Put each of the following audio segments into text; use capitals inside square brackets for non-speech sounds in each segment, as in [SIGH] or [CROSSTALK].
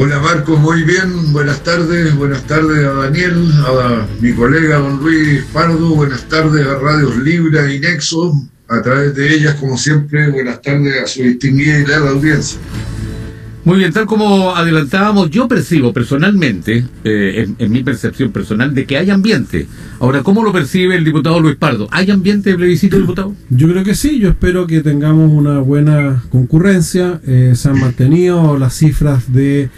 Hola Marco, muy bien, buenas tardes, buenas tardes a Daniel, a mi colega don Luis Pardo, buenas tardes a Radios Libra y Nexo, a través de ellas, como siempre, buenas tardes a su distinguida y larga audiencia. Muy bien, tal como adelantábamos, yo percibo personalmente, eh, en, mi percepción personal, de que hay ambiente. Ahora, ¿cómo lo percibe el diputado Luis Pardo? ¿Hay ambiente de plebiscito, diputado? Yo creo que sí, yo espero que tengamos una buena concurrencia. Eh, se han mantenido las cifras de,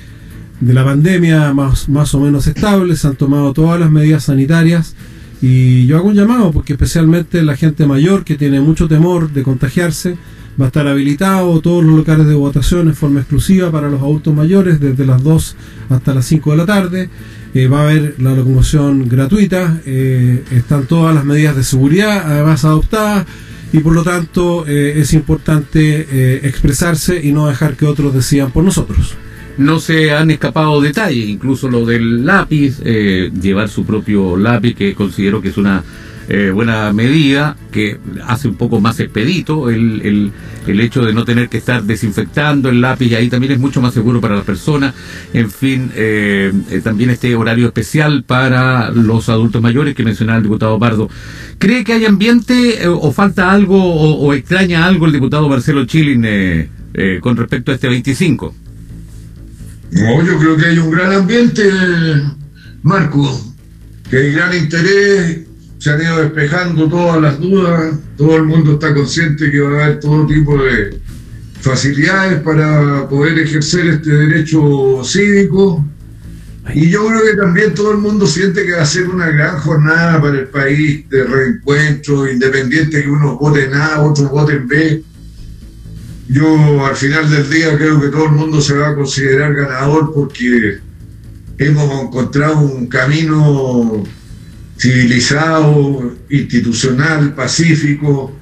de la pandemia más, más o menos estables, se han tomado todas las medidas sanitarias. Y yo hago un llamado porque especialmente la gente mayor que tiene mucho temor de contagiarse, Va a estar habilitado todos los locales de votación en forma exclusiva para los adultos mayores desde las 2 hasta las 5 de la tarde. Eh, va a haber la locomoción gratuita, eh, están todas las medidas de seguridad además adoptadas y por lo tanto eh, es importante expresarse y no dejar que otros decidan por nosotros. No se han escapado detalles, incluso lo del lápiz, llevar su propio lápiz, que considero que es una eh, buena medida que hace un poco más expedito el, el, el, hecho de no tener que estar desinfectando el lápiz y ahí también es mucho más seguro para la persona. En fin, eh, eh, también este horario especial para los adultos mayores que mencionaba el diputado Pardo. ¿Cree que hay ambiente o falta algo o, extraña algo el diputado Marcelo Chilin con respecto a este 25? No, yo creo que hay un gran ambiente, Marco, que hay gran interés se han ido despejando todas las dudas, todo el mundo está consciente que va a haber todo tipo de facilidades para poder ejercer este derecho cívico. Y yo creo que también todo el mundo siente que va a ser una gran jornada para el país de reencuentro, independiente que unos voten A, otros voten B. Yo al final del día creo que todo el mundo se va a considerar ganador porque hemos encontrado un camino civilizado, institucional, pacífico,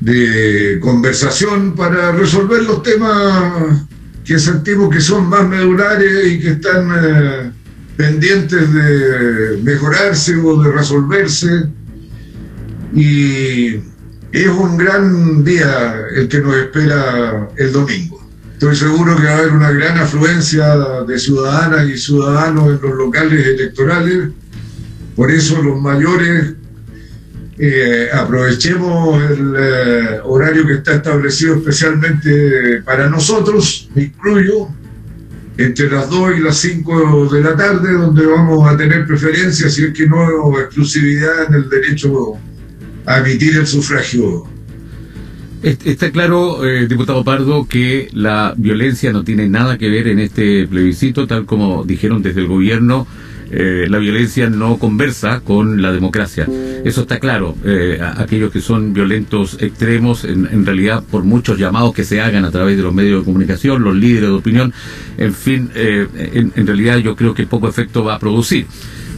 de conversación para resolver los temas que sentimos que son más medulares y que están eh, pendientes de mejorarse o de resolverse. Y es un gran día el que nos espera el domingo. Estoy seguro que va a haber una gran afluencia de ciudadanas y ciudadanos en los locales electorales por eso los mayores eh, aprovechemos el eh, horario que está establecido especialmente para nosotros, me incluyo, entre las 2 y las 5 de la tarde, donde vamos a tener preferencia, si es que no exclusividad en el derecho a el sufragio. Está claro, eh, diputado Pardo, que la violencia no tiene nada que ver en este plebiscito, tal como dijeron desde el gobierno eh, la violencia no conversa con la democracia. Eso está claro. Eh, aquellos que son violentos extremos, en, realidad, por muchos llamados que se hagan a través de los medios de comunicación, los líderes de opinión, en fin, eh, en realidad yo creo que poco efecto va a producir.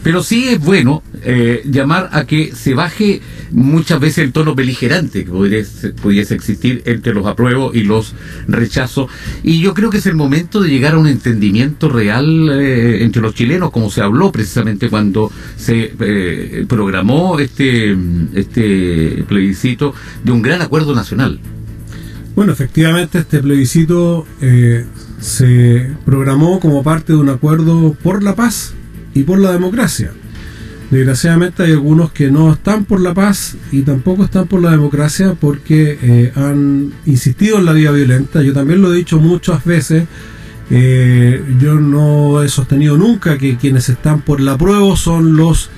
Pero sí es bueno eh, llamar a que se baje muchas veces el tono beligerante que pudiese, existir entre los apruebos y los rechazos. Y yo creo que es el momento de llegar a un entendimiento real eh, entre los chilenos, como se habló precisamente cuando se eh, programó este, este plebiscito de un gran acuerdo nacional. Bueno, efectivamente este plebiscito se programó como parte de un acuerdo por la paz y por la democracia. Desgraciadamente hay algunos que no están por la paz y tampoco están por la democracia porque eh, han insistido en la vía violenta. Yo también lo he dicho muchas veces. Eh, yo no he sostenido nunca que quienes están por la prueba son los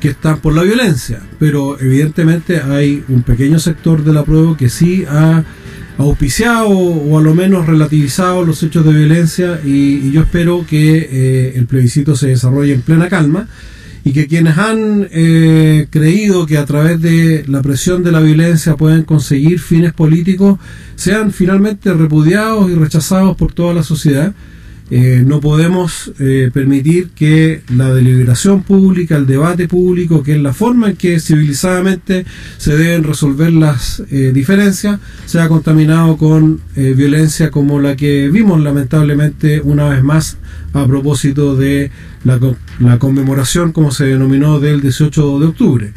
que están por la violencia, pero evidentemente hay un pequeño sector de la prueba que sí ha auspiciado o a lo menos relativizado los hechos de violencia y, yo espero que eh, el plebiscito se desarrolle en plena calma y que quienes han eh, creído que a través de la presión de la violencia pueden conseguir fines políticos sean finalmente repudiados y rechazados por toda la sociedad eh, no podemos eh, permitir que la deliberación pública, el debate público, que es la forma en que civilizadamente se deben resolver las eh, diferencias, sea contaminado con violencia como la que vimos lamentablemente una vez más a propósito de la, la, conmemoración, como se denominó, del 18 de octubre.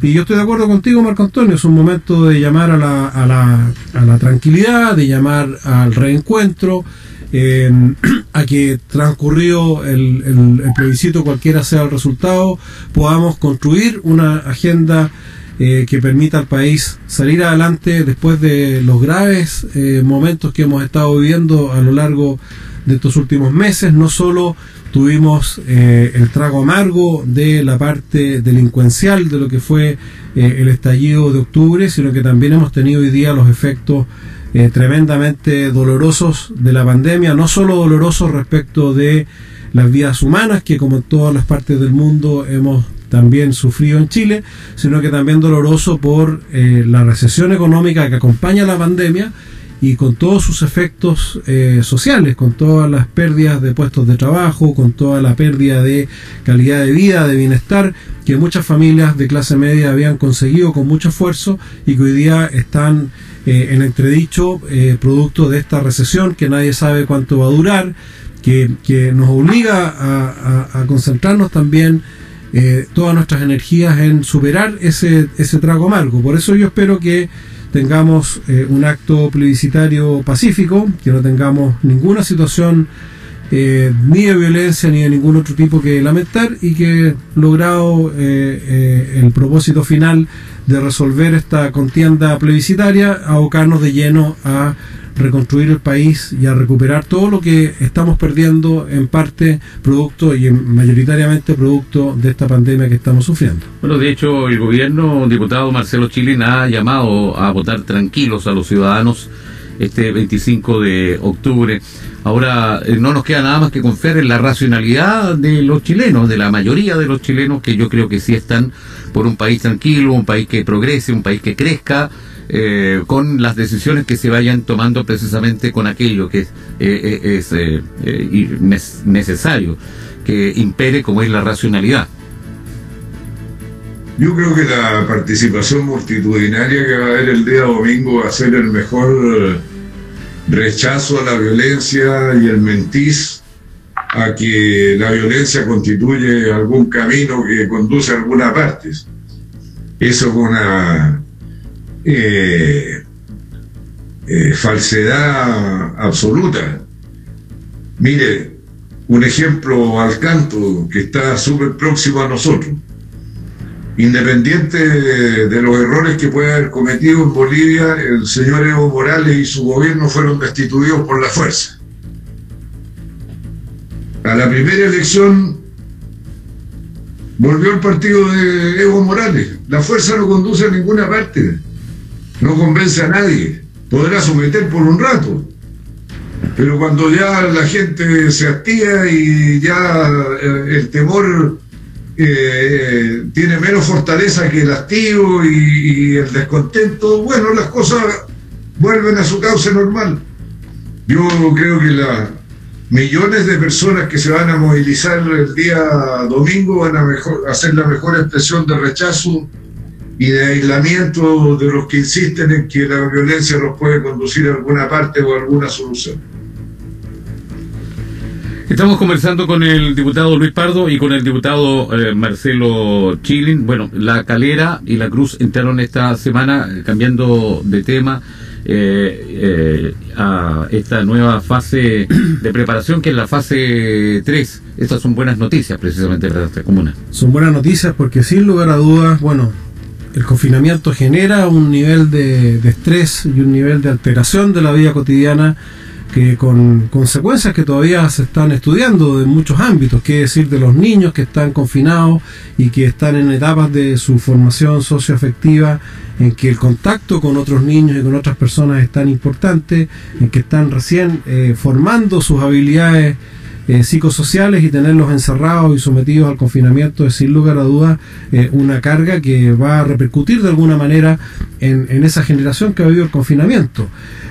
Y yo estoy de acuerdo contigo, Marco Antonio, es un momento de llamar a la, a la, a la tranquilidad, de llamar al reencuentro, [CLEARS THROAT] a que transcurrido el, el, plebiscito, cualquiera sea el resultado, podamos construir una agenda eh, que permita al país salir adelante después de los graves eh, momentos que hemos estado viviendo a lo largo de estos últimos meses. No solo tuvimos eh, el trago amargo de la parte delincuencial de lo que fue el estallido de octubre, sino que también hemos tenido hoy día los efectos eh, tremendamente dolorosos de la pandemia, no solo dolorosos respecto de las vidas humanas, que como en todas las partes del mundo hemos también sufrido en Chile, sino que también doloroso por eh, la recesión económica que acompaña la pandemia y con todos sus efectos eh, sociales, con todas las pérdidas de puestos de trabajo, con toda la pérdida de calidad de vida, de bienestar, que muchas familias de clase media habían conseguido con mucho esfuerzo y que hoy día están eh, en entredicho eh, producto de esta recesión que nadie sabe cuánto va a durar, que, nos obliga a, concentrarnos también eh, todas nuestras energías en superar ese, ese trago amargo. Por eso yo espero que tengamos un acto plebiscitario pacífico, que no tengamos ninguna situación ni de violencia ni de ningún otro tipo que lamentar y que logrado el propósito final de resolver esta contienda plebiscitaria, abocarnos de lleno a reconstruir el país y a recuperar todo lo que estamos perdiendo en parte producto y mayoritariamente producto de esta pandemia que estamos sufriendo. Bueno, de hecho, el gobierno, diputado Marcelo Chilin, ha llamado a votar tranquilos a los ciudadanos este 25 de octubre. Ahora, eh, no nos queda nada más que confiar en la racionalidad de los chilenos, de la mayoría de los chilenos, que yo creo que sí están por un país tranquilo, un país que progrese, un país que crezca, eh, con las decisiones que se vayan tomando precisamente con aquello que es, eh, es necesario, que impere como es la racionalidad. Yo creo que la participación multitudinaria que va a haber el día domingo va a ser el mejor rechazo a la violencia y el mentís a que la violencia constituye algún camino que conduce a alguna parte. Eso es una eh, eh, falsedad absoluta. Mire, un ejemplo al canto que está súper próximo a nosotros Independiente de, los errores que puede haber cometido en Bolivia, el señor Evo Morales y su gobierno fueron destituidos por la fuerza. A la primera elección volvió el partido de Evo Morales. La fuerza no conduce a ninguna parte, no convence a nadie. Podrá someter por un rato, pero cuando ya la gente se activa y ya eh, el temor eh, tiene menos fortaleza que el hastío y, el descontento, bueno, las cosas vuelven a su cauce normal. Yo creo que las millones de personas que se van a movilizar el día domingo van a mejor, hacer la mejor expresión de rechazo y de aislamiento de los que insisten en que la violencia los puede conducir a alguna parte o a alguna solución. Estamos conversando con el diputado Luis Pardo y con el diputado eh, Marcelo Chilin. Bueno, la calera y la cruz entraron esta semana eh, cambiando de tema eh, a esta nueva fase de preparación que es la fase 3. Estas son buenas noticias precisamente para esta comuna. Son buenas noticias porque sin lugar a dudas, bueno, el confinamiento genera un nivel de estrés y un nivel de alteración de la vida cotidiana que con consecuencias que todavía se están estudiando en muchos ámbitos, que decir de los niños que están confinados y que están en etapas de su formación socioafectiva, en que el contacto con otros niños y con otras personas es tan importante, en que están recién eh, formando sus habilidades eh, psicosociales y tenerlos encerrados y sometidos al confinamiento es sin lugar a dudas eh, una carga que va a repercutir de alguna manera en, en esa generación que ha vivido el confinamiento.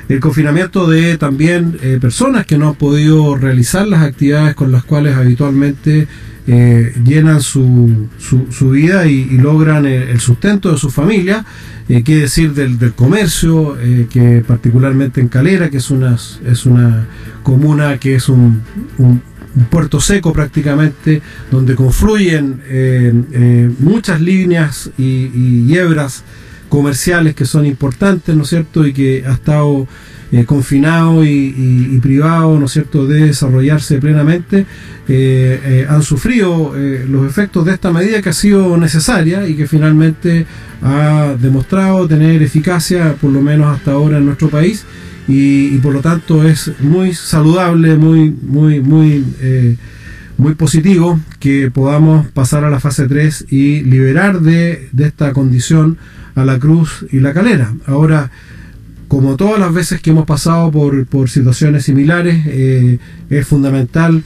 El confinamiento de también eh, personas que no han podido realizar las actividades con las cuales habitualmente eh, llenan su, su, vida y, logran el, sustento de su familia, eh, qué decir del, del comercio, eh, que particularmente en Calera, que es una, es una comuna que es un, un, puerto seco prácticamente, donde confluyen muchas líneas y, y comerciales que son importantes, ¿no es cierto? Y que ha estado eh, confinado y, privado, ¿no es cierto?, de desarrollarse plenamente, eh, eh, han sufrido los efectos de esta medida que ha sido necesaria y que finalmente ha demostrado tener eficacia, por lo menos hasta ahora en nuestro país, y, por lo tanto es muy saludable, muy, muy, muy muy positivo que podamos pasar a la fase 3 y liberar de, de, esta condición a la cruz y la calera. Ahora, como todas las veces que hemos pasado por, por situaciones similares, eh, es fundamental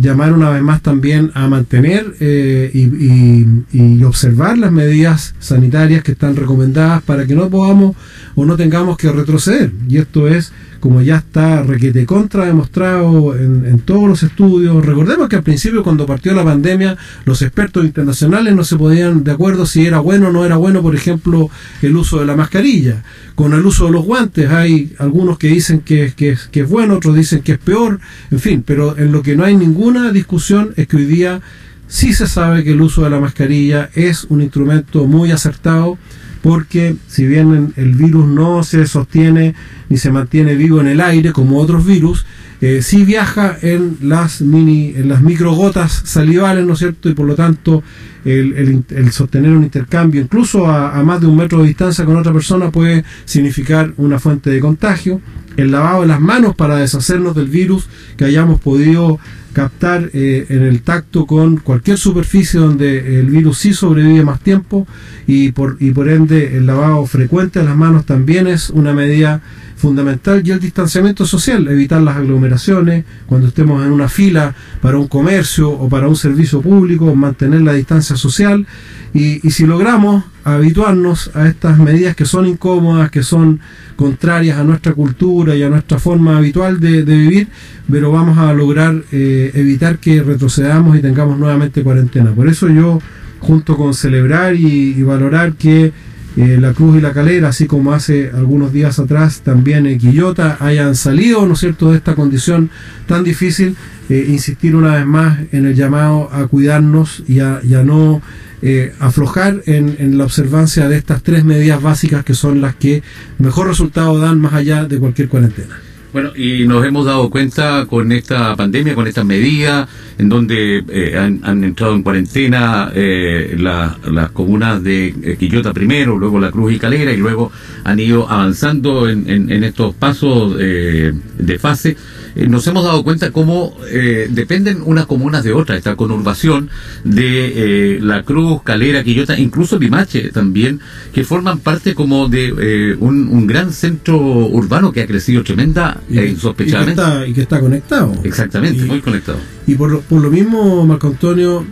llamar una vez más también a mantener eh, y, observar las medidas sanitarias que están recomendadas para que no podamos o no tengamos que retroceder. Y esto es como ya está requete contra demostrado en, todos los estudios. Recordemos que al principio cuando partió la pandemia los expertos internacionales no se podían de acuerdo si era bueno o no era bueno, por ejemplo, el uso de la mascarilla. Con el uso de los guantes hay algunos que dicen que, que, que es bueno, otros dicen que es peor, en fin, pero en lo que no hay ninguna discusión es que hoy día sí se sabe que el uso de la mascarilla es un instrumento muy acertado porque si bien el virus no se sostiene ni se mantiene vivo en el aire como otros virus, eh, sí viaja en las mini, en las microgotas salivales, ¿no es cierto? Y por lo tanto el, sostener un intercambio, incluso a, más de un metro de distancia con otra persona, puede significar una fuente de contagio. El lavado de las manos para deshacernos del virus que hayamos podido captar eh, en el tacto con cualquier superficie donde el virus sí sobrevive más tiempo y por, y por ende el lavado frecuente de las manos también es una medida fundamental y el distanciamiento social, evitar las aglomeraciones, cuando estemos en una fila para un comercio o para un servicio público, mantener la distancia social y, si logramos habituarnos a estas medidas que son incómodas, que son contrarias a nuestra cultura y a nuestra forma habitual de, vivir, pero vamos a lograr eh, evitar que retrocedamos y tengamos nuevamente cuarentena. Por eso yo, junto con celebrar y valorar que eh, la Cruz y la Calera, así como hace algunos días atrás también en Quillota, hayan salido, ¿no cierto?, de esta condición tan difícil, eh, insistir una vez más en el llamado a cuidarnos y a, no eh, aflojar en, la observancia de estas tres medidas básicas que son las que mejor resultado dan más allá de cualquier cuarentena. Bueno, y nos hemos dado cuenta con esta pandemia, con estas medidas, en donde eh, han, entrado en cuarentena eh, las comunas de eh, Quillota primero, luego La Cruz y Calera, y luego han ido avanzando en, estos pasos de fase nos hemos dado cuenta cómo eh, dependen unas comunas de otras, esta conurbación de eh, La Cruz, Calera, Quillota, incluso Limache también, que forman parte como de un, gran centro urbano que ha crecido tremenda e insospechadamente. Y que, está, conectado. Exactamente, muy conectado. Y por, por lo mismo, Marco Antonio,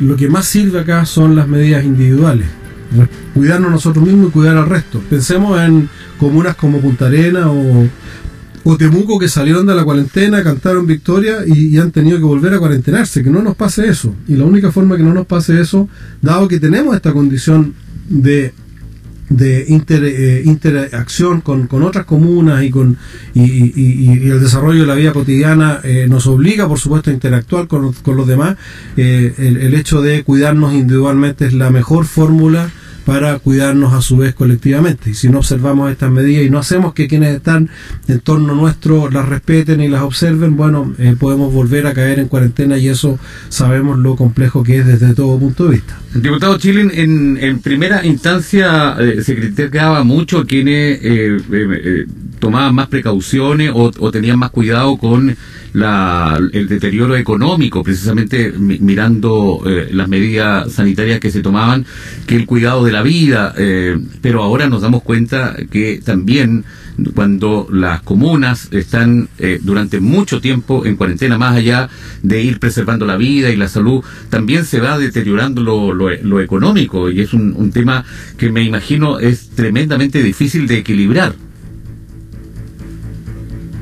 lo que más sirve acá son las medidas individuales cuidarnos nosotros mismos y cuidar al resto. Pensemos en comunas como Punta Arena o, o Temuco que salieron de la cuarentena, cantaron victoria y, han tenido que volver a cuarentenarse, que no nos pase eso. Y la única forma que no nos pase eso, dado que tenemos esta condición de de eh, interacción con, otras comunas y con y, el desarrollo de la vida cotidiana eh, nos obliga por supuesto a interactuar con, los demás eh, el, hecho de cuidarnos individualmente es la mejor fórmula para cuidarnos a su vez colectivamente. Y si no observamos estas medidas y no hacemos que quienes están en torno nuestro las respeten y las observen, bueno, eh, podemos volver a caer en cuarentena y eso sabemos lo complejo que es desde todo punto de vista. Diputado Chile, en, en primera instancia eh, se criticaba mucho quienes eh, tomaban más precauciones o, o tenían más cuidado con la, el deterioro económico, precisamente mirando eh, las medidas sanitarias que se tomaban, que el cuidado de la vida, eh, pero ahora nos damos cuenta que también cuando las comunas están eh, durante mucho tiempo en cuarentena, más allá de ir preservando la vida y la salud, también se va deteriorando lo, lo, económico y es un tema que me imagino es tremendamente difícil de equilibrar.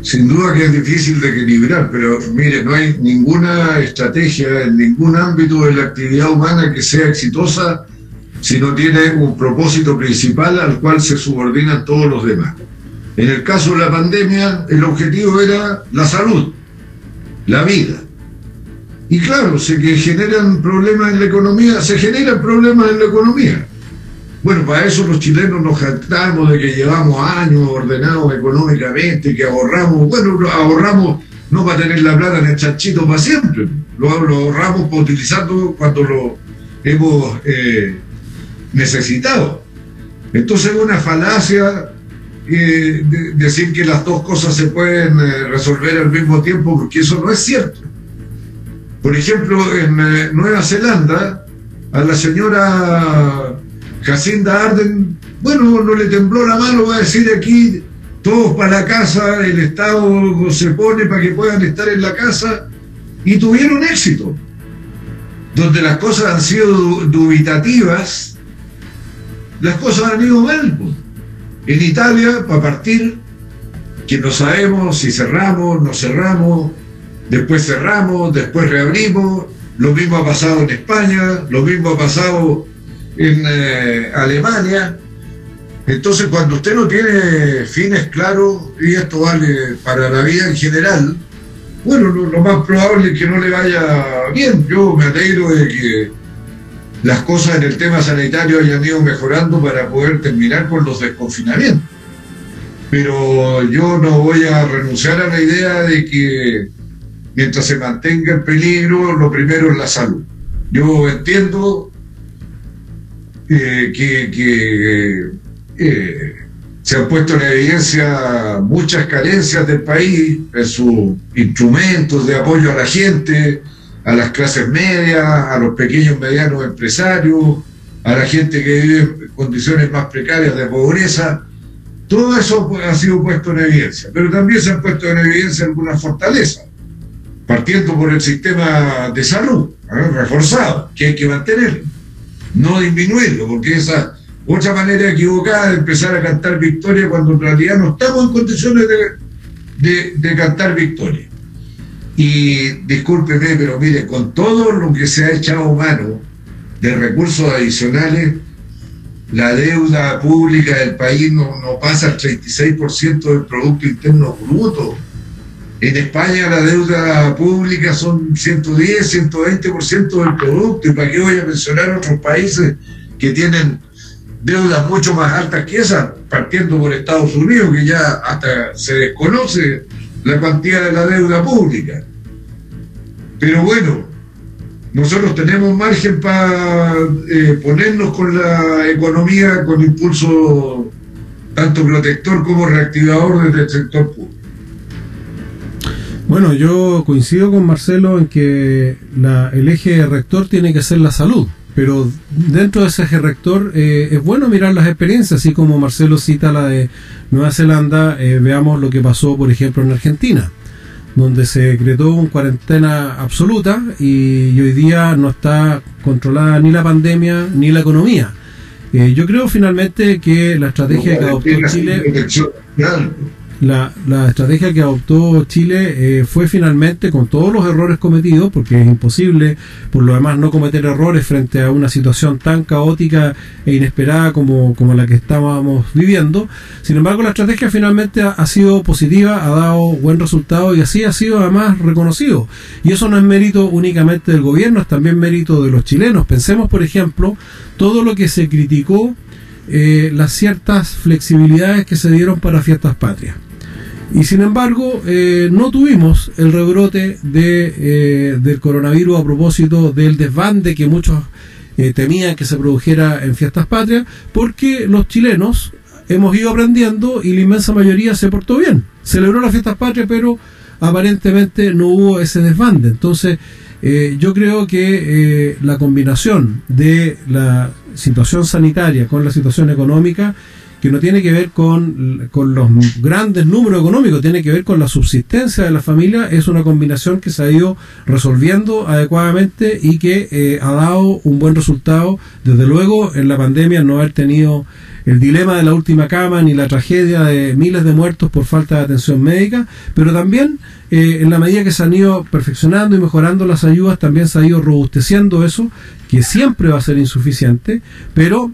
Sin duda que es difícil de equilibrar, pero mire, no hay ninguna estrategia en ningún ámbito de la actividad humana que sea exitosa si no tiene un propósito principal al cual se subordinan todos los demás. En el caso de la pandemia, el objetivo era la salud, la vida. Y claro, se que generan problemas en la economía, se generan problemas en la economía. Bueno, para eso los chilenos nos jactamos de que llevamos años ordenados económicamente, que ahorramos, bueno, ahorramos no para tener la plata en el chanchito para siempre, lo, ahorramos para utilizarlo cuando lo hemos eh, necesitado. Entonces es una falacia eh, decir que las dos cosas se pueden eh, resolver al mismo tiempo, porque eso no es cierto. Por ejemplo, en Nueva Zelanda, a la señora Jacinda Arden, bueno, no le tembló la mano, va a decir aquí, todos para la casa, el Estado se pone para que puedan estar en la casa, y tuvieron éxito. Donde las cosas han sido dubitativas, las cosas han ido mal. Pues. En Italia, para partir, que no sabemos si cerramos, no cerramos, después cerramos, después reabrimos, lo mismo ha pasado en España, lo mismo ha pasado en eh, Alemania. Entonces, cuando usted no tiene fines claros, y esto vale para la vida en general, bueno, lo, más probable es que no le vaya bien. Yo me alegro de que las cosas en el tema sanitario hayan ido mejorando para poder terminar con los desconfinamientos. Pero yo no voy a renunciar a la idea de que mientras se mantenga el peligro, lo primero es la salud. Yo entiendo eh, que, eh, se han puesto en evidencia muchas carencias del país en sus instrumentos de apoyo a la gente, a las clases medias, a los pequeños y medianos empresarios, a la gente que vive en condiciones más precarias de pobreza. Todo eso ha sido puesto en evidencia, pero también se han puesto en evidencia algunas fortalezas, partiendo por el sistema de salud, ¿eh? reforzado, que hay que mantenerlo no disminuirlo, porque esa otra manera equivocada de empezar a cantar victoria cuando en realidad no estamos en condiciones de, de, cantar victoria. Y discúlpeme, pero mire, con todo lo que se ha echado mano de recursos adicionales, la deuda pública del país no, no pasa al 36% del Producto Interno Bruto en España la deuda pública son 110, 120% del producto. ¿Y para qué voy a mencionar otros países que tienen deudas mucho más altas que esa, partiendo por Estados Unidos, que ya hasta se desconoce la cantidad de la deuda pública? Pero bueno, nosotros tenemos margen para eh, ponernos con la economía con impulso tanto protector como reactivador desde el sector público. Bueno, yo coincido con Marcelo en que el eje rector tiene que ser la salud, pero dentro de ese eje rector eh, es bueno mirar las experiencias, así como Marcelo cita la de Nueva Zelanda, eh, veamos lo que pasó, por ejemplo, en Argentina, donde se decretó una cuarentena absoluta y, hoy día no está controlada ni la pandemia ni la economía. Eh, yo creo finalmente que la estrategia que adoptó Chile la, la, estrategia que adoptó Chile eh, fue finalmente con todos los errores cometidos, porque es imposible, por lo demás, no cometer errores frente a una situación tan caótica e inesperada como, como la que estábamos viviendo. Sin embargo, la estrategia finalmente ha, ha, sido positiva, ha dado buen resultado y así ha sido además reconocido. Y eso no es mérito únicamente del gobierno, es también mérito de los chilenos. Pensemos, por ejemplo, todo lo que se criticó eh, las ciertas flexibilidades que se dieron para fiestas patrias. Y sin embargo, eh, no tuvimos el rebrote de, eh, del coronavirus a propósito del desbande que muchos eh, temían que se produjera en fiestas patrias, porque los chilenos hemos ido aprendiendo y la inmensa mayoría se portó bien. Celebró las fiestas patrias, pero aparentemente no hubo ese desbande. Entonces, yo creo que la combinación de la situación sanitaria con la situación económica que no tiene que ver con, los grandes números económicos, tiene que ver con la subsistencia de la familia, es una combinación que se ha ido resolviendo adecuadamente y que eh, ha dado un buen resultado. Desde luego, en la pandemia no haber tenido el dilema de la última cama ni la tragedia de miles de muertos por falta de atención médica, pero también eh, en la medida que se han ido perfeccionando y mejorando las ayudas, también se ha ido robusteciendo eso, que siempre va a ser insuficiente, pero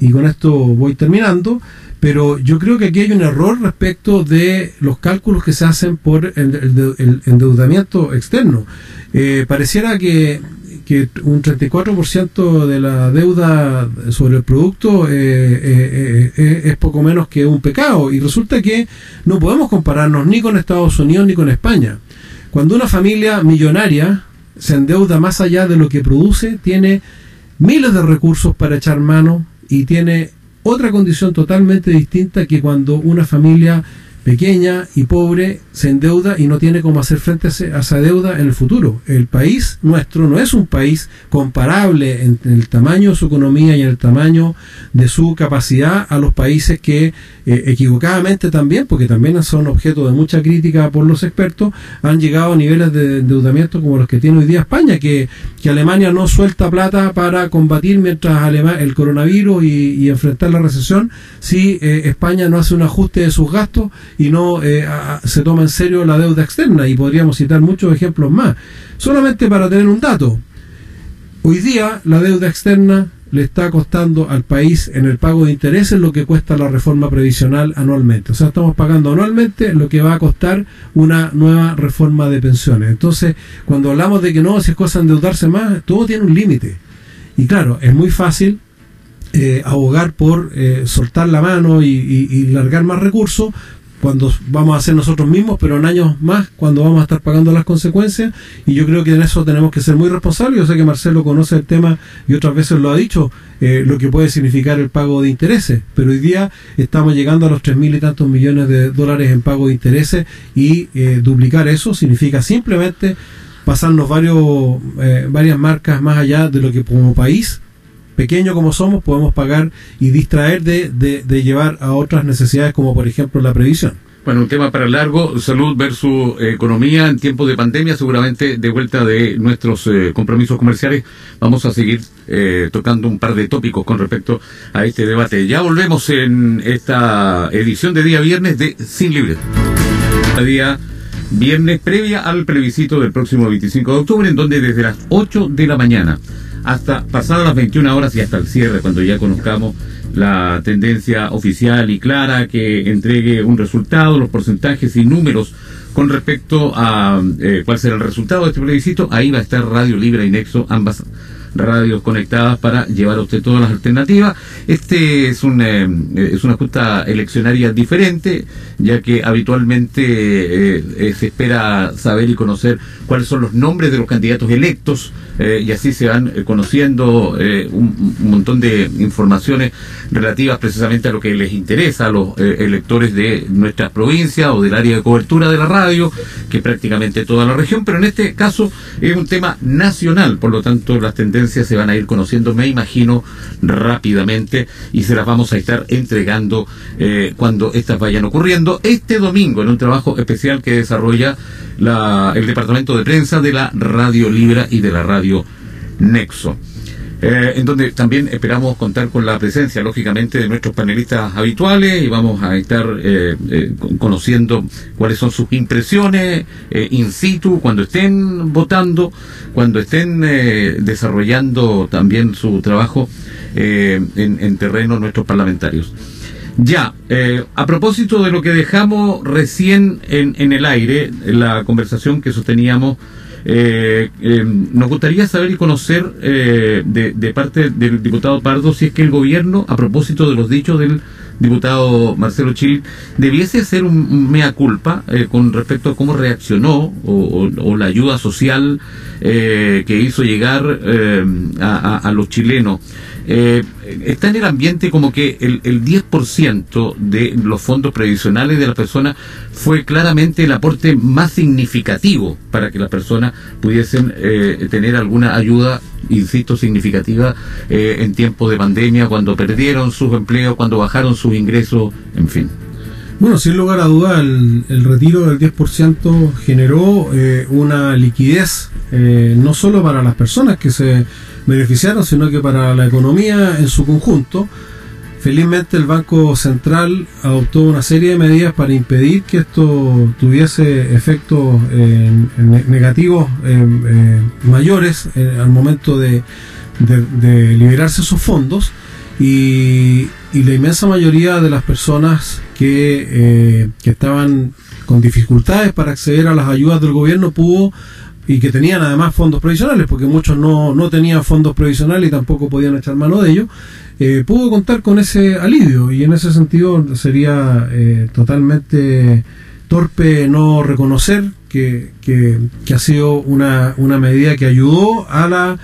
y con esto voy terminando, pero yo creo que aquí hay un error respecto de los cálculos que se hacen por el, endeudamiento externo. Eh, pareciera que, que un 34% de la deuda sobre el producto es poco menos que un pecado. Y resulta que no podemos compararnos ni con Estados Unidos ni con España. Cuando una familia millonaria se endeuda más allá de lo que produce, tiene miles de recursos para echar mano y tiene otra condición totalmente distinta que cuando una familia pequeña y pobre se endeuda y no tiene cómo hacer frente a esa deuda en el futuro. El país nuestro no es un país comparable en, el tamaño de su economía y en el tamaño de su capacidad a los países que eh, equivocadamente también, porque también son objeto de mucha crítica por los expertos, han llegado a niveles de endeudamiento como los que tiene hoy día España, que, que Alemania no suelta plata para combatir mientras el coronavirus y, enfrentar la recesión, si eh, España no hace un ajuste de sus gastos y no eh, se toma en serio la deuda externa y podríamos citar muchos ejemplos más. Solamente para tener un dato, hoy día la deuda externa le está costando al país en el pago de intereses lo que cuesta la reforma previsional anualmente. O sea, estamos pagando anualmente lo que va a costar una nueva reforma de pensiones. Entonces, cuando hablamos de que no, si es cosa de endeudarse más, todo tiene un límite. Y claro, es muy fácil eh, abogar por eh, soltar la mano y, largar más recursos, cuando vamos a ser nosotros mismos, pero en años más, cuando vamos a estar pagando las consecuencias. Y yo creo que en eso tenemos que ser muy responsables. Yo sé que Marcelo conoce el tema y otras veces lo ha dicho, eh, lo que puede significar el pago de intereses. Pero hoy día estamos llegando a los tres mil y tantos millones de dólares en pago de intereses y eh, duplicar eso significa simplemente pasarnos varios, eh, varias marcas más allá de lo que como país pequeño como somos, podemos pagar y distraer de, de, llevar a otras necesidades como por ejemplo la previsión. Bueno, un tema para largo, salud versus eh, economía en tiempos de pandemia, seguramente de vuelta de nuestros eh, compromisos comerciales, vamos a seguir eh, tocando un par de tópicos con respecto a este debate. Ya volvemos en esta edición de día viernes de Sin Libre. Día viernes previa al plebiscito del próximo 25 de octubre, en donde desde las 8 de la mañana hasta pasadas las 21 horas y hasta el cierre, cuando ya conozcamos la tendencia oficial y clara que entregue un resultado, los porcentajes y números con respecto a eh, cuál será el resultado de este plebiscito, ahí va a estar Radio Libre y Nexo, ambas radios conectadas para llevar a usted todas las alternativas. Este es, un, eh, es una justa eleccionaria diferente, ya que habitualmente eh, se espera saber y conocer cuáles son los nombres de los candidatos electos eh, y así se van conociendo un, montón de informaciones relativas precisamente a lo que les interesa a los electores de nuestra provincia o del área de cobertura de la radio, que prácticamente toda la región, pero en este caso es un tema nacional, por lo tanto las tendencias se van a ir conociendo, me imagino, rápidamente y se las vamos a estar entregando eh, cuando estas vayan ocurriendo. Este domingo, en un trabajo especial que desarrolla la, el Departamento de Prensa de la Radio Libra y de la Radio Nexo. Eh, en donde también esperamos contar con la presencia, lógicamente, de nuestros panelistas habituales y vamos a estar eh, eh, conociendo cuáles son sus impresiones in situ cuando estén votando, cuando estén desarrollando también su trabajo en, en, terreno nuestros parlamentarios. Ya, a propósito de lo que dejamos recién en, en el aire, la conversación que sosteníamos eh, eh, nos gustaría saber y conocer eh, de, parte del diputado Pardo si es que el gobierno, a propósito de los dichos del diputado Marcelo Chil, debiese hacer un, mea culpa eh, con respecto a cómo reaccionó o, la ayuda social que hizo llegar a, los chilenos. Está en el ambiente como que el, el 10% de los fondos previsionales de la persona fue claramente el aporte más significativo para que las personas pudiesen eh, tener alguna ayuda, insisto, significativa eh, en tiempos de pandemia, cuando perdieron sus empleos, cuando bajaron sus ingresos, en fin. Bueno, sin lugar a duda, el, retiro del 10% generó eh, una liquidez no solo para las personas que se beneficiaron, sino que para la economía en su conjunto. Felizmente el Banco Central adoptó una serie de medidas para impedir que esto tuviese efectos eh, negativos eh, eh, mayores al momento de, liberarse esos fondos y, la inmensa mayoría de las personas que, que estaban con dificultades para acceder a las ayudas del gobierno pudo y que tenían además fondos provisionales, porque muchos no, no tenían fondos provisionales y tampoco podían echar mano de ellos, eh, pudo contar con ese alivio. Y en ese sentido sería eh, totalmente torpe no reconocer que, que, ha sido una, una, medida que ayudó a la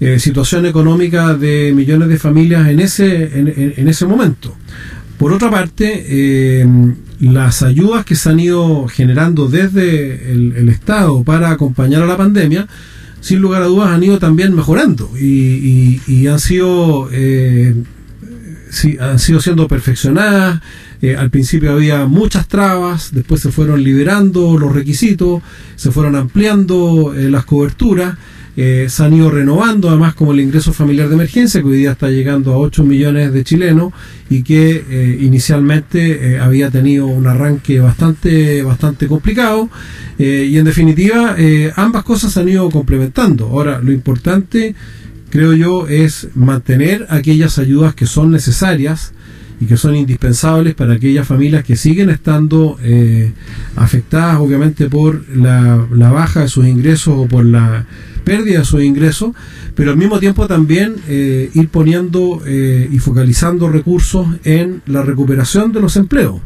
eh, situación económica de millones de familias en ese, en, ese momento. Por otra parte, eh, las ayudas que se han ido generando desde el, Estado para acompañar a la pandemia, sin lugar a dudas han ido también mejorando y, han sido eh, han sido siendo perfeccionadas eh, al principio había muchas trabas, después se fueron liberando los requisitos, se fueron ampliando las coberturas, eh, se han ido renovando, además como el ingreso familiar de emergencia, que hoy día está llegando a 8 millones de chilenos y que inicialmente había tenido un arranque bastante, bastante complicado. y en definitiva, ambas cosas se han ido complementando. Ahora, lo importante creo yo, es mantener aquellas ayudas que son necesarias y que son indispensables para aquellas familias que siguen estando eh, afectadas obviamente por la, baja de sus ingresos o por la pérdida de sus ingresos, pero al mismo tiempo también eh, ir poniendo eh, y focalizando recursos en la recuperación de los empleos,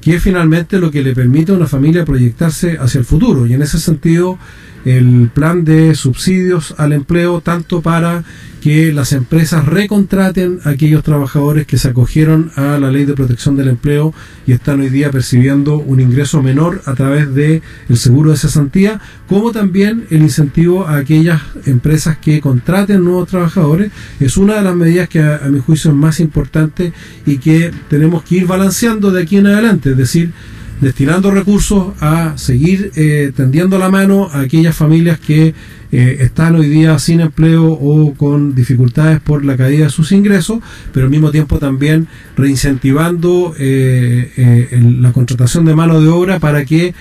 que es finalmente lo que le permite a una familia proyectarse hacia el futuro. Y en ese sentido, el plan de subsidios al empleo, tanto para que las empresas recontraten a aquellos trabajadores que se acogieron a la ley de protección del empleo y están hoy día percibiendo un ingreso menor a través de el seguro de cesantía, como también el incentivo a aquellas empresas que contraten nuevos trabajadores, es una de las medidas que a, mi juicio es más importante y que tenemos que ir balanceando de aquí en adelante, es decir, destinando recursos a seguir eh, tendiendo la mano a aquellas familias que eh, están hoy día sin empleo o con dificultades por la caída de sus ingresos, pero al mismo tiempo también reincentivando eh, la contratación de mano de obra para que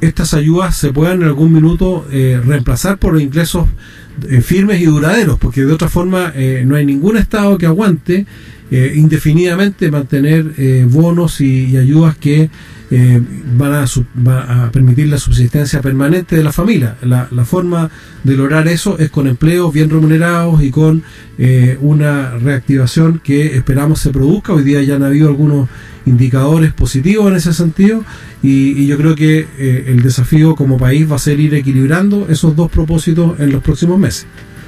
estas ayudas se puedan en algún minuto reemplazar por ingresos firmes y duraderos, porque de otra forma no hay ningún Estado que aguante eh, indefinidamente mantener eh, bonos y, ayudas que eh, van, a, permitir la subsistencia permanente de la familia. La, forma de lograr eso es con empleos bien remunerados y con una reactivación que esperamos se produzca. Hoy día ya han habido algunos indicadores positivos en ese sentido y, y yo creo que el desafío como país va a ser ir equilibrando esos dos propósitos en los próximos meses.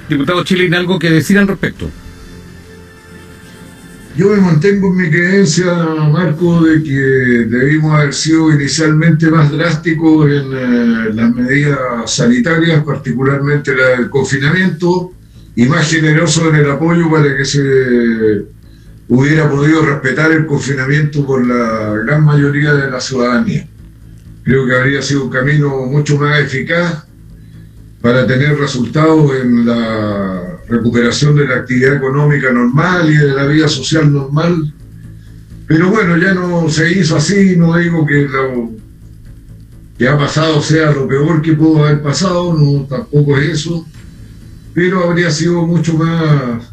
Diputado Chile, ¿algo que decir al respecto? Yo me mantengo en mi creencia, Marco, de que debimos haber sido inicialmente más drásticos en eh, las medidas sanitarias, particularmente la del confinamiento, y más generosos en el apoyo para que se hubiera podido respetar el confinamiento por la gran mayoría de la ciudadanía. Creo que habría sido un camino mucho más eficaz para tener resultados en la recuperación de la actividad económica normal y de la vida social normal. Pero bueno, ya no se hizo así, no digo que lo que ha pasado sea lo peor que pudo haber pasado, no tampoco es eso, pero habría sido mucho más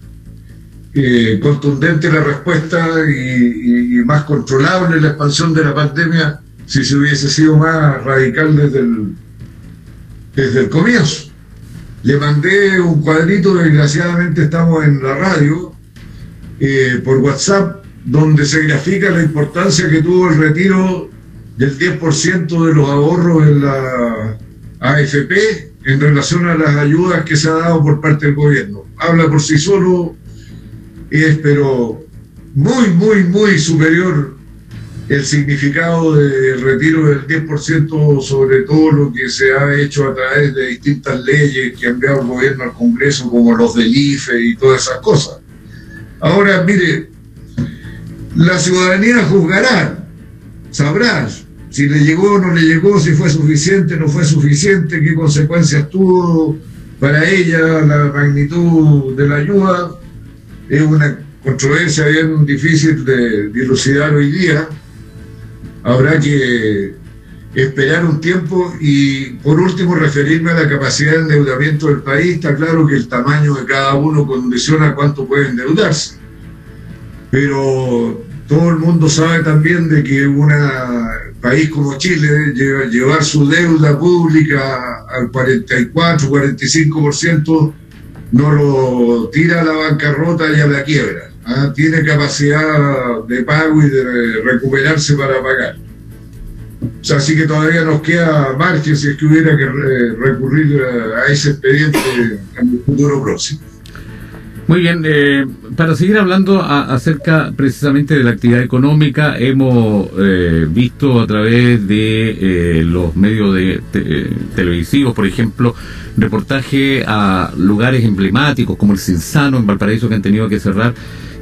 eh, contundente la respuesta y, y, más controlable la expansión de la pandemia si se hubiese sido más radical desde el, desde el comienzo. Le mandé un cuadrito, desgraciadamente estamos en la radio, eh, por WhatsApp, donde se grafica la importancia que tuvo el retiro del 10% de los ahorros en la AFP en relación a las ayudas que se ha dado por parte del gobierno. Habla por sí solo, es pero muy, muy, muy superior el significado del retiro del 10% sobre todo lo que se ha hecho a través de distintas leyes que ha enviado el gobierno al Congreso, como los del IFE y todas esas cosas. Ahora, mire, la ciudadanía juzgará, sabrá si le llegó o no le llegó, si fue suficiente no fue suficiente, qué consecuencias tuvo para ella la magnitud de la ayuda. Es una controversia bien difícil de dilucidar hoy día habrá que esperar un tiempo y por último referirme a la capacidad de endeudamiento del país. Está claro que el tamaño de cada uno condiciona cuánto puede endeudarse. Pero todo el mundo sabe también de que un país como Chile llevar su deuda pública al 44, 45% no lo tira a la bancarrota y a la quiebra. ¿Ah? Tiene capacidad de pago y de recuperarse para pagar. O sea, así que todavía nos queda margen si es que hubiera que recurrir a ese expediente en el futuro próximo. Muy bien, eh, para seguir hablando acerca precisamente de la actividad económica, hemos eh, visto a través de eh, los medios de televisivos, por ejemplo, reportaje a lugares emblemáticos como el Cinsano en Valparaíso que han tenido que cerrar.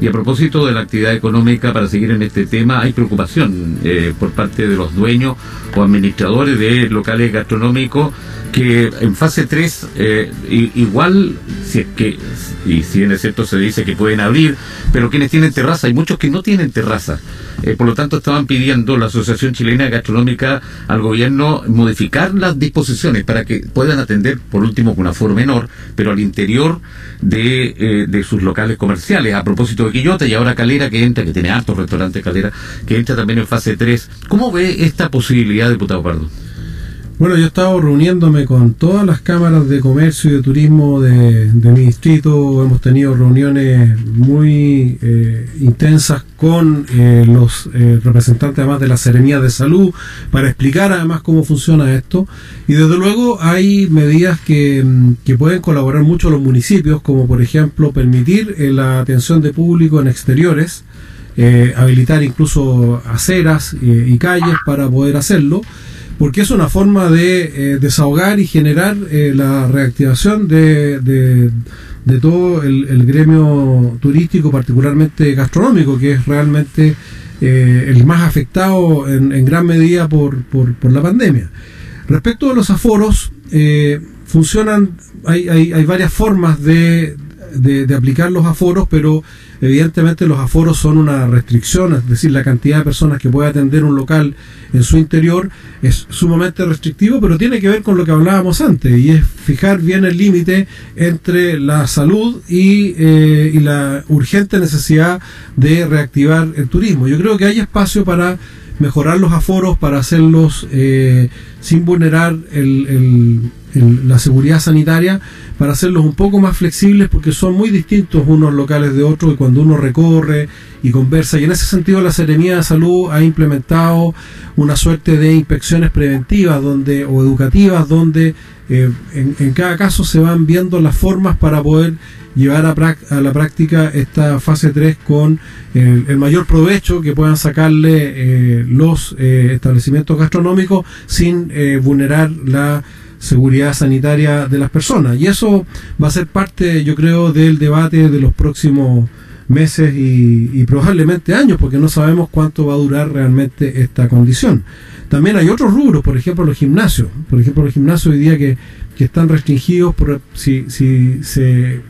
Y a propósito de la actividad económica, para seguir en este tema, hay preocupación por parte de los dueños o administradores de locales gastronómicos que en fase 3 eh, igual si es que y si en es cierto se dice que pueden abrir pero quienes tienen terraza hay muchos que no tienen terraza eh, por lo tanto estaban pidiendo la Asociación Chilena Gastronómica al gobierno modificar las disposiciones para que puedan atender por último con una forma menor pero al interior de, eh, de sus locales comerciales a propósito de Quillota y ahora Calera que entra que tiene hartos restaurantes Calera que entra también en fase 3 ¿cómo ve esta posibilidad diputado Pardo? Bueno, yo he estado reuniéndome con todas las cámaras de comercio y de turismo de, mi distrito. Hemos tenido reuniones muy eh, intensas con eh, los eh, representantes además de la Seremía de Salud para explicar además cómo funciona esto. Y desde luego hay medidas que, mm, que pueden colaborar mucho los municipios, como por ejemplo permitir la atención de público en exteriores. habilitar incluso aceras y calles para poder hacerlo porque es una forma de eh, desahogar y generar eh, la reactivación de, de, todo el, gremio turístico, particularmente gastronómico, que es realmente eh, el más afectado en, gran medida por, por, la pandemia. Respecto a los aforos, funcionan, hay, hay varias formas de, de, aplicar los aforos, pero evidentemente los aforos son una restricción, es decir, la cantidad de personas que puede atender un local en su interior es sumamente restrictivo, pero tiene que ver con lo que hablábamos antes, y es fijar bien el límite entre la salud y, eh, y la urgente necesidad de reactivar el turismo. Yo creo que hay espacio para mejorar los aforos, para hacerlos eh, sin vulnerar el la seguridad sanitaria para hacerlos un poco más flexibles porque son muy distintos unos locales de otros y cuando uno recorre y conversa. Y en ese sentido la Seremía de Salud ha implementado una suerte de inspecciones preventivas donde o educativas donde eh, en, cada caso se van viendo las formas para poder llevar a, la práctica esta fase 3 con el, mayor provecho que puedan sacarle eh, los eh, establecimientos gastronómicos sin vulnerar la seguridad sanitaria de las personas. Y eso va a ser parte, yo creo, del debate de los próximos meses y, probablemente años, porque no sabemos cuánto va a durar realmente esta condición. También hay otros rubros, por ejemplo los gimnasios. Por ejemplo los gimnasios hoy día que, que están restringidos por si, si se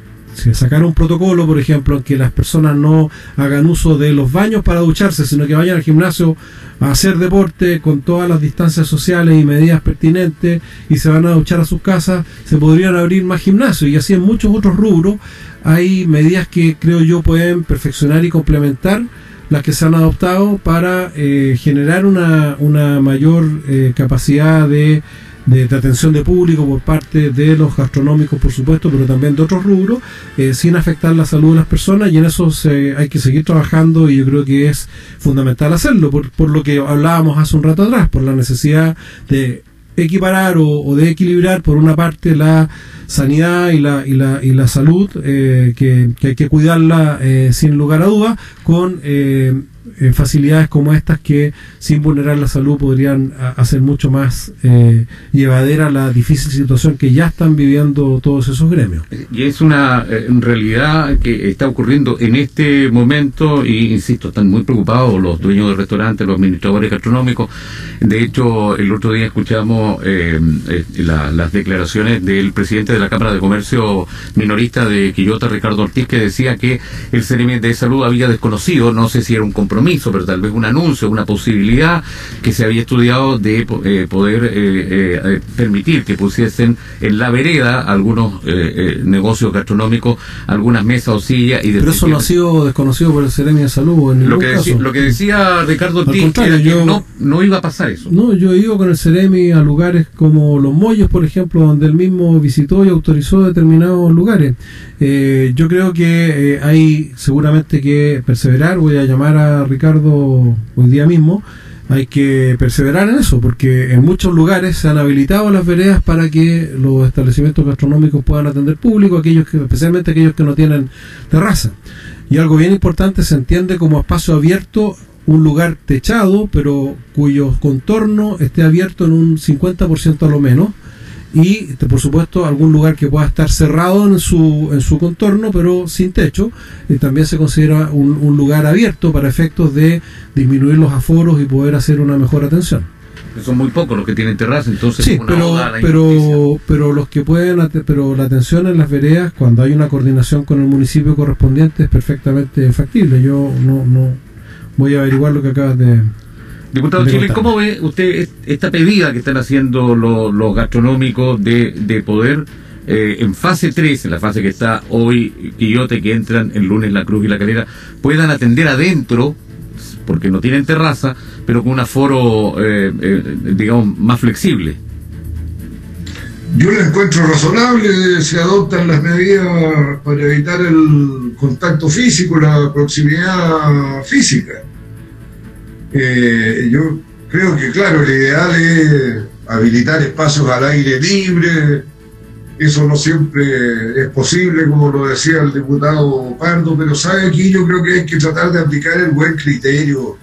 sacar un protocolo, por ejemplo, que las personas no hagan uso de los baños para ducharse, sino que vayan al gimnasio a hacer deporte con todas las distancias sociales y medidas pertinentes y se van a duchar a sus casas, se podrían abrir más gimnasios. Y así en muchos otros rubros hay medidas que creo yo pueden perfeccionar y complementar las que se han adoptado para eh, generar una, una mayor eh, capacidad de de, atención de público por parte de los gastronómicos, por supuesto, pero también de otros rubros, eh, sin afectar la salud de las personas y en eso se, hay que seguir trabajando y yo creo que es fundamental hacerlo, por, por lo que hablábamos hace un rato atrás, por la necesidad de equiparar o, de equilibrar por una parte la sanidad y la, y la, y la salud, eh, que, que, hay que cuidarla eh, sin lugar a dudas, con eh, eh, facilidades como estas que sin vulnerar la salud podrían hacer mucho más eh, llevadera la difícil situación que ya están viviendo todos esos gremios. Y es una eh, realidad que está ocurriendo en este momento y insisto, están muy preocupados los dueños de restaurantes, los administradores gastronómicos. De hecho, el otro día escuchamos las declaraciones del presidente de la la Cámara de Comercio Minorista de Quillota, Ricardo Ortiz, que decía que el CNM de Salud había desconocido, no sé si era un compromiso, pero tal vez un anuncio, una posibilidad que se había estudiado de eh, poder eh, permitir que pusiesen en la vereda algunos negocios gastronómicos, algunas mesas o sillas. Y pero eso no ha sido desconocido por el CNM de Salud en lo que, decía, lo que decía Ricardo Ortiz era que no, no iba a pasar eso. No, yo he ido con el CEREMI a lugares como Los Mollos, por ejemplo, donde él mismo visitó y autorizó determinados lugares. Eh, yo creo que eh, hay seguramente que perseverar. Voy a llamar a Ricardo hoy día mismo. Hay que perseverar en eso, porque en muchos lugares se han habilitado las veredas para que los establecimientos gastronómicos puedan atender público, aquellos que, especialmente aquellos que no tienen terraza. Y algo bien importante se entiende como espacio abierto un lugar techado, pero cuyo contorno esté abierto en un 50% a lo menos. Y, por supuesto, algún lugar que pueda estar cerrado en su, en su contorno, pero sin techo. Y también se considera un, lugar abierto para efectos de disminuir los aforos y poder hacer una mejor atención son muy pocos los que tienen terraza, entonces sí, pero, pero, pero los que pueden, pero la atención en las veredas, cuando hay una coordinación con el municipio correspondiente, es perfectamente factible. Yo no, no, voy a averiguar lo que acabas de. Diputado Chile, ¿cómo ve usted esta pedida que están haciendo los, gastronómicos de, de poder, eh, en fase 3, en la fase que está hoy, Quillote, que entran el lunes La Cruz y La Calera, puedan atender adentro, porque no tienen terraza, pero con un aforo, eh, eh, digamos, más flexible? Yo lo encuentro razonable, se adoptan las medidas para evitar el contacto físico, la proximidad física. Eh, yo creo que, claro, el ideal es habilitar espacios al aire libre, eso no siempre es posible, como lo decía el diputado Pardo, pero sabe aquí yo creo que hay que tratar de aplicar el buen criterio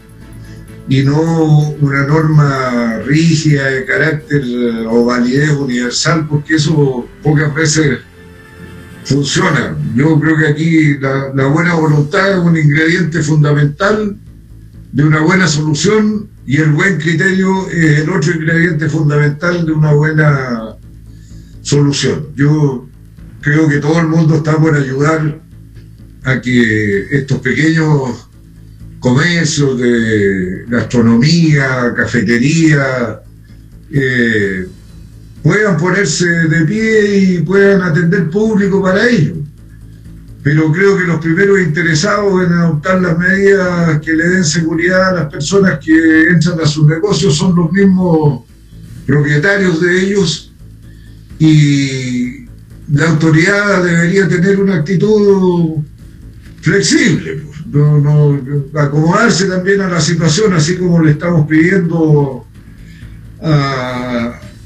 y no una norma rígida de carácter eh, o validez universal, porque eso pocas veces funciona. Yo creo que aquí la, buena voluntad es un ingrediente fundamental de una buena solución y el buen criterio es el otro ingrediente fundamental de una buena solución. Yo creo que todo el mundo está por ayudar a que estos pequeños comercios de gastronomía, cafetería, eh, puedan ponerse de pie y puedan atender público para ello. Pero creo que los primeros interesados en adoptar las medidas que le den seguridad a las personas que entran a sus negocios son los mismos propietarios de ellos y la autoridad debería tener una actitud flexible no, acomodarse también a la situación, así como le estamos pidiendo a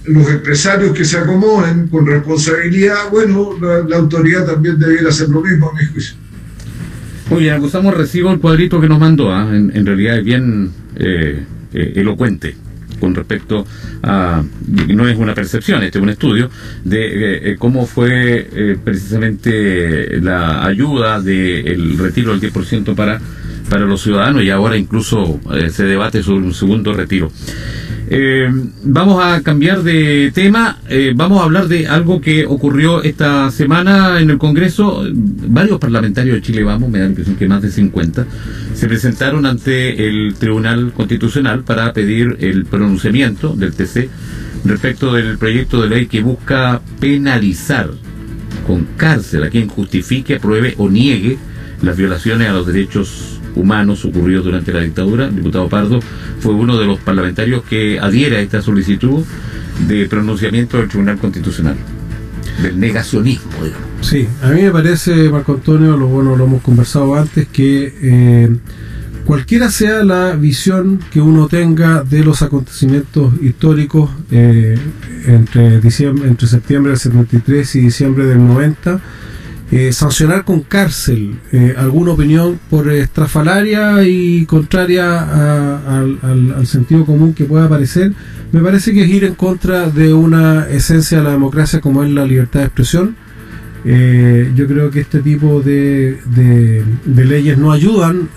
los empresarios que se acomoden con responsabilidad, bueno, la, autoridad también debiera hacer lo mismo, a mi juicio. Muy acusamos recibo el cuadrito que nos mandó, ¿ah? en, realidad es bien eh, eh, elocuente con respecto a, no es una percepción, este es un estudio, de eh, eh, cómo fue eh, precisamente la ayuda del retiro del 10% para, para los ciudadanos y ahora incluso se debate sobre un segundo retiro. Eh, vamos a cambiar de tema, eh, vamos a hablar de algo que ocurrió esta semana en el Congreso. Varios parlamentarios de Chile Vamos, me da la impresión que más de 50, se presentaron ante el Tribunal Constitucional para pedir el pronunciamiento del TC respecto del proyecto de ley que busca penalizar con cárcel a quien justifique, apruebe o niegue las violaciones a los derechos humanos ocurridos durante la dictadura. El diputado Pardo fue uno de los parlamentarios que adhiere a esta solicitud de pronunciamiento del Tribunal Constitucional, del negacionismo, digamos. Sí, a mí me parece, Marco Antonio, lo bueno lo hemos conversado antes, que eh, cualquiera sea la visión que uno tenga de los acontecimientos históricos eh, entre, diciembre, entre septiembre del 73 y diciembre del 90, eh, sancionar con cárcel eh, alguna opinión por estrafalaria y contraria al, sentido común que pueda parecer, me parece que es ir en contra de una esencia de la democracia como es la libertad de expresión. Eh, yo creo que este tipo de leyes no ayudan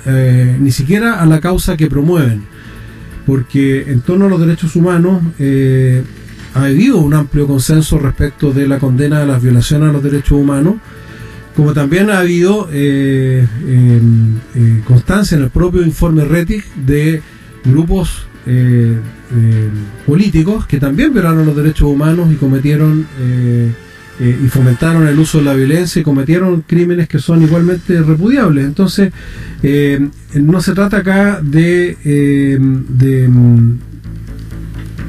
ni siquiera a la causa que promueven, porque en torno a los derechos humanos ha habido un amplio consenso respecto de la condena de las violaciones a los derechos humanos, como también ha habido eh, em, eh, constancia en el propio informe RETIC de grupos eh, políticos que también violaron los derechos humanos y cometieron y fomentaron el uso de la violencia y cometieron crímenes que son igualmente repudiables. Entonces, no se trata acá de, de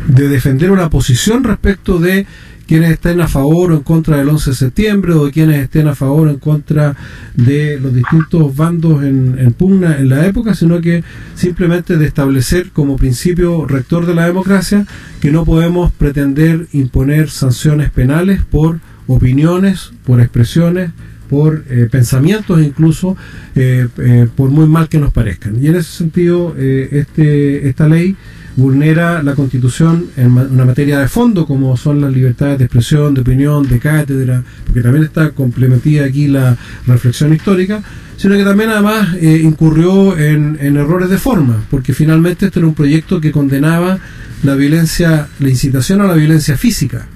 de defender una posición respecto de quienes estén a favor o en contra del 11 de septiembre o de quienes estén a favor o en contra de los distintos bandos en, pugna en la época, sino que simplemente de establecer como principio rector de la democracia que no podemos pretender imponer sanciones penales por opiniones, por expresiones, por eh, pensamientos incluso, eh, eh, por muy mal que nos parezcan. Y en ese sentido, este, esta ley vulnera la Constitución en una materia de fondo, como son las libertades de expresión, de opinión, de cátedra, porque también está complementida aquí la reflexión histórica, sino que también además eh, incurrió en, errores de forma, porque finalmente este era un proyecto que condenaba la violencia, la incitación a la violencia física.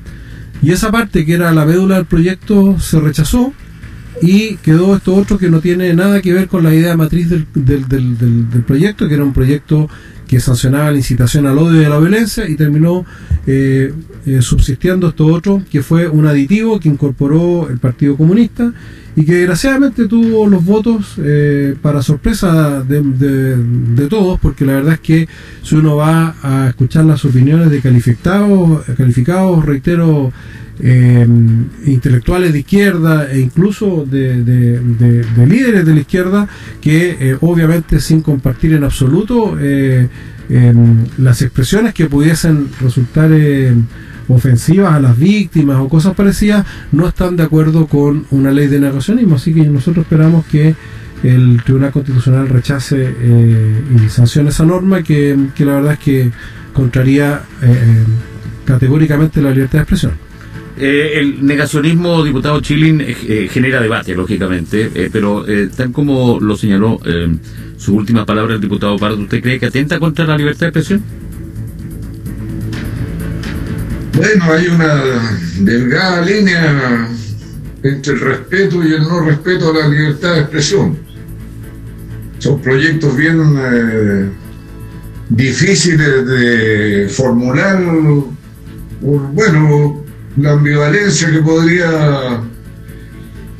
Y esa parte que era la médula del proyecto se rechazó y quedó esto otro que no tiene nada que ver con la idea matriz del, del, del, del proyecto, que era un proyecto que sancionaba la incitación al odio y a la violencia y terminó eh, eh, subsistiendo esto otro, que fue un aditivo que incorporó el Partido Comunista y que desgraciadamente tuvo los votos eh, para sorpresa de, de, todos, porque la verdad es que si uno va a escuchar las opiniones de calificados, calificados reitero, intelectuales de izquierda e incluso de, de líderes de la izquierda que obviamente sin compartir en absoluto las expresiones que pudiesen resultar ofensivas a las víctimas o cosas parecidas no están de acuerdo con una ley de negacionismo. Así que nosotros esperamos que el Tribunal Constitucional rechace eh, y sancione esa norma que, la verdad es que contraría eh, eh, categóricamente la libertad de expresión. el negacionismo, diputado Chilin, genera debate, lógicamente, pero tal como lo señaló su última palabra el diputado Pardo, ¿usted cree que atenta contra la libertad de expresión? Bueno, hay una delgada línea entre el respeto y el no respeto a la libertad de expresión. Son proyectos bien eh, difíciles de formular bueno, la ambivalencia que podría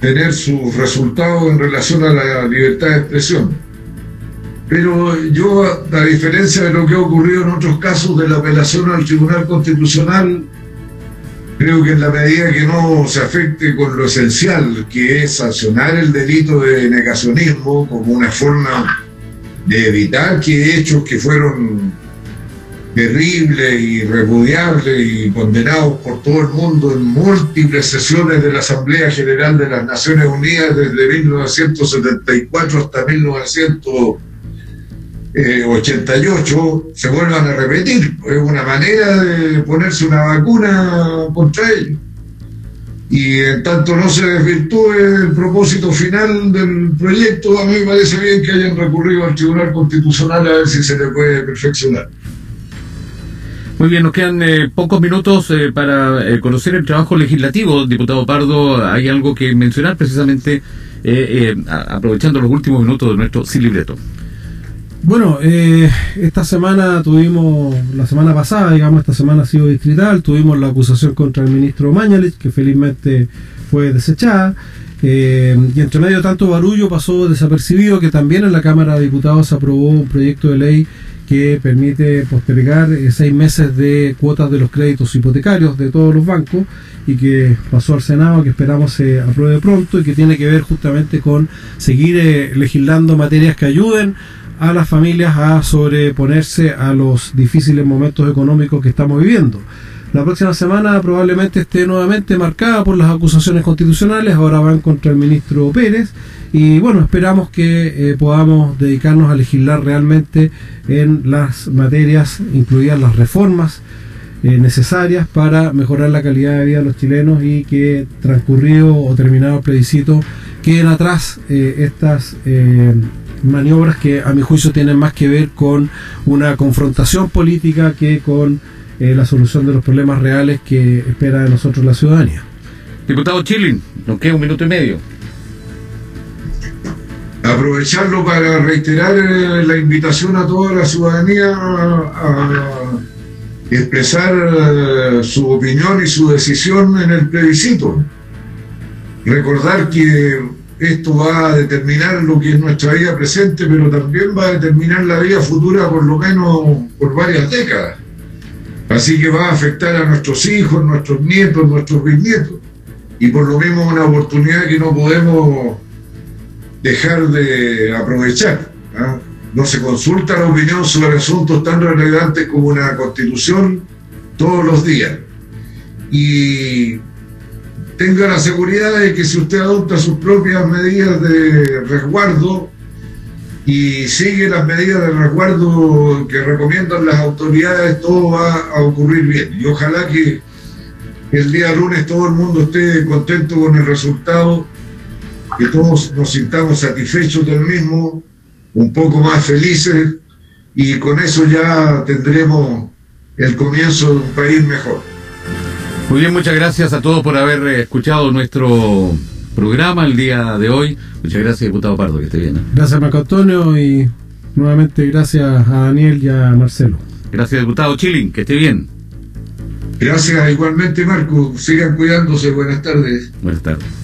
tener sus resultados en relación a la libertad de expresión. Pero yo, a diferencia de lo que ha ocurrido en otros casos de la apelación al Tribunal Constitucional, creo que en la medida que no se afecte con lo esencial, que es sancionar el delito de negacionismo como una forma de evitar que hechos que fueron terribles y repudiables y condenados por todo el mundo en múltiples sesiones de la Asamblea General de las Naciones Unidas desde 1974 hasta 1900 88 eh, se vuelvan a repetir. Es una manera de ponerse una vacuna contra ellos. Y en tanto no se desvirtúe el propósito final del proyecto, a mí me parece bien que hayan recurrido al Tribunal Constitucional a ver si se le puede perfeccionar. Muy bien, nos quedan eh, pocos minutos eh, para conocer el trabajo legislativo. Diputado Pardo, hay algo que mencionar precisamente aprovechando los últimos minutos de nuestro sin. Bueno, eh, esta semana tuvimos, la semana pasada, digamos, esta semana ha sido distrital, tuvimos la acusación contra el ministro Mañalich, que felizmente fue desechada, eh, y entre medio tanto barullo pasó desapercibido que también en la Cámara de Diputados aprobó un proyecto de ley que permite postergar eh, seis meses de cuotas de los créditos hipotecarios de todos los bancos y que pasó al Senado, que esperamos se apruebe pronto y que tiene que ver justamente con seguir legislando materias que ayuden a las familias a sobreponerse a los difíciles momentos económicos que estamos viviendo. La próxima semana probablemente esté nuevamente marcada por las acusaciones constitucionales, ahora van contra el ministro Pérez y bueno, esperamos que eh, podamos dedicarnos a legislar realmente en las materias, incluidas las reformas eh, necesarias para mejorar la calidad de vida de los chilenos y que transcurrido o terminado el plebiscito queden atrás eh, estas maniobras que a mi juicio tienen más que ver con una confrontación política que con eh, la solución de los problemas reales que espera de nosotros la ciudadanía. Diputado Chilin, nos queda un minuto y medio. Aprovecharlo para reiterar eh, la invitación a toda la ciudadanía a expresar eh, su opinión y su decisión en el plebiscito. Recordar que esto va a determinar lo que es nuestra vida presente, pero también va a determinar la vida futura por lo menos por varias décadas. Así que va a afectar a nuestros hijos, nuestros nietos, nuestros bisnietos. Y por lo mismo una oportunidad que no podemos dejar de aprovechar. ¿ah? No se consulta la opinión sobre asuntos tan relevantes como una constitución todos los días. Y tenga la seguridad de que si usted adopta sus propias medidas de resguardo y sigue las medidas de resguardo que recomiendan las autoridades, todo va a ocurrir bien. Y ojalá que el día lunes todo el mundo esté contento con el resultado, que todos nos sintamos satisfechos del mismo, un poco más felices y con eso ya tendremos el comienzo de un país mejor. Muy bien, muchas gracias a todos por haber eh, escuchado nuestro programa el día de hoy. Muchas gracias, diputado Pardo, que esté bien. ¿eh? Gracias, Marco Antonio, y nuevamente gracias a Daniel y a Marcelo. Gracias, diputado Chilling, que esté bien. Gracias igualmente, Marco. Sigan cuidándose. Buenas tardes. Buenas tardes.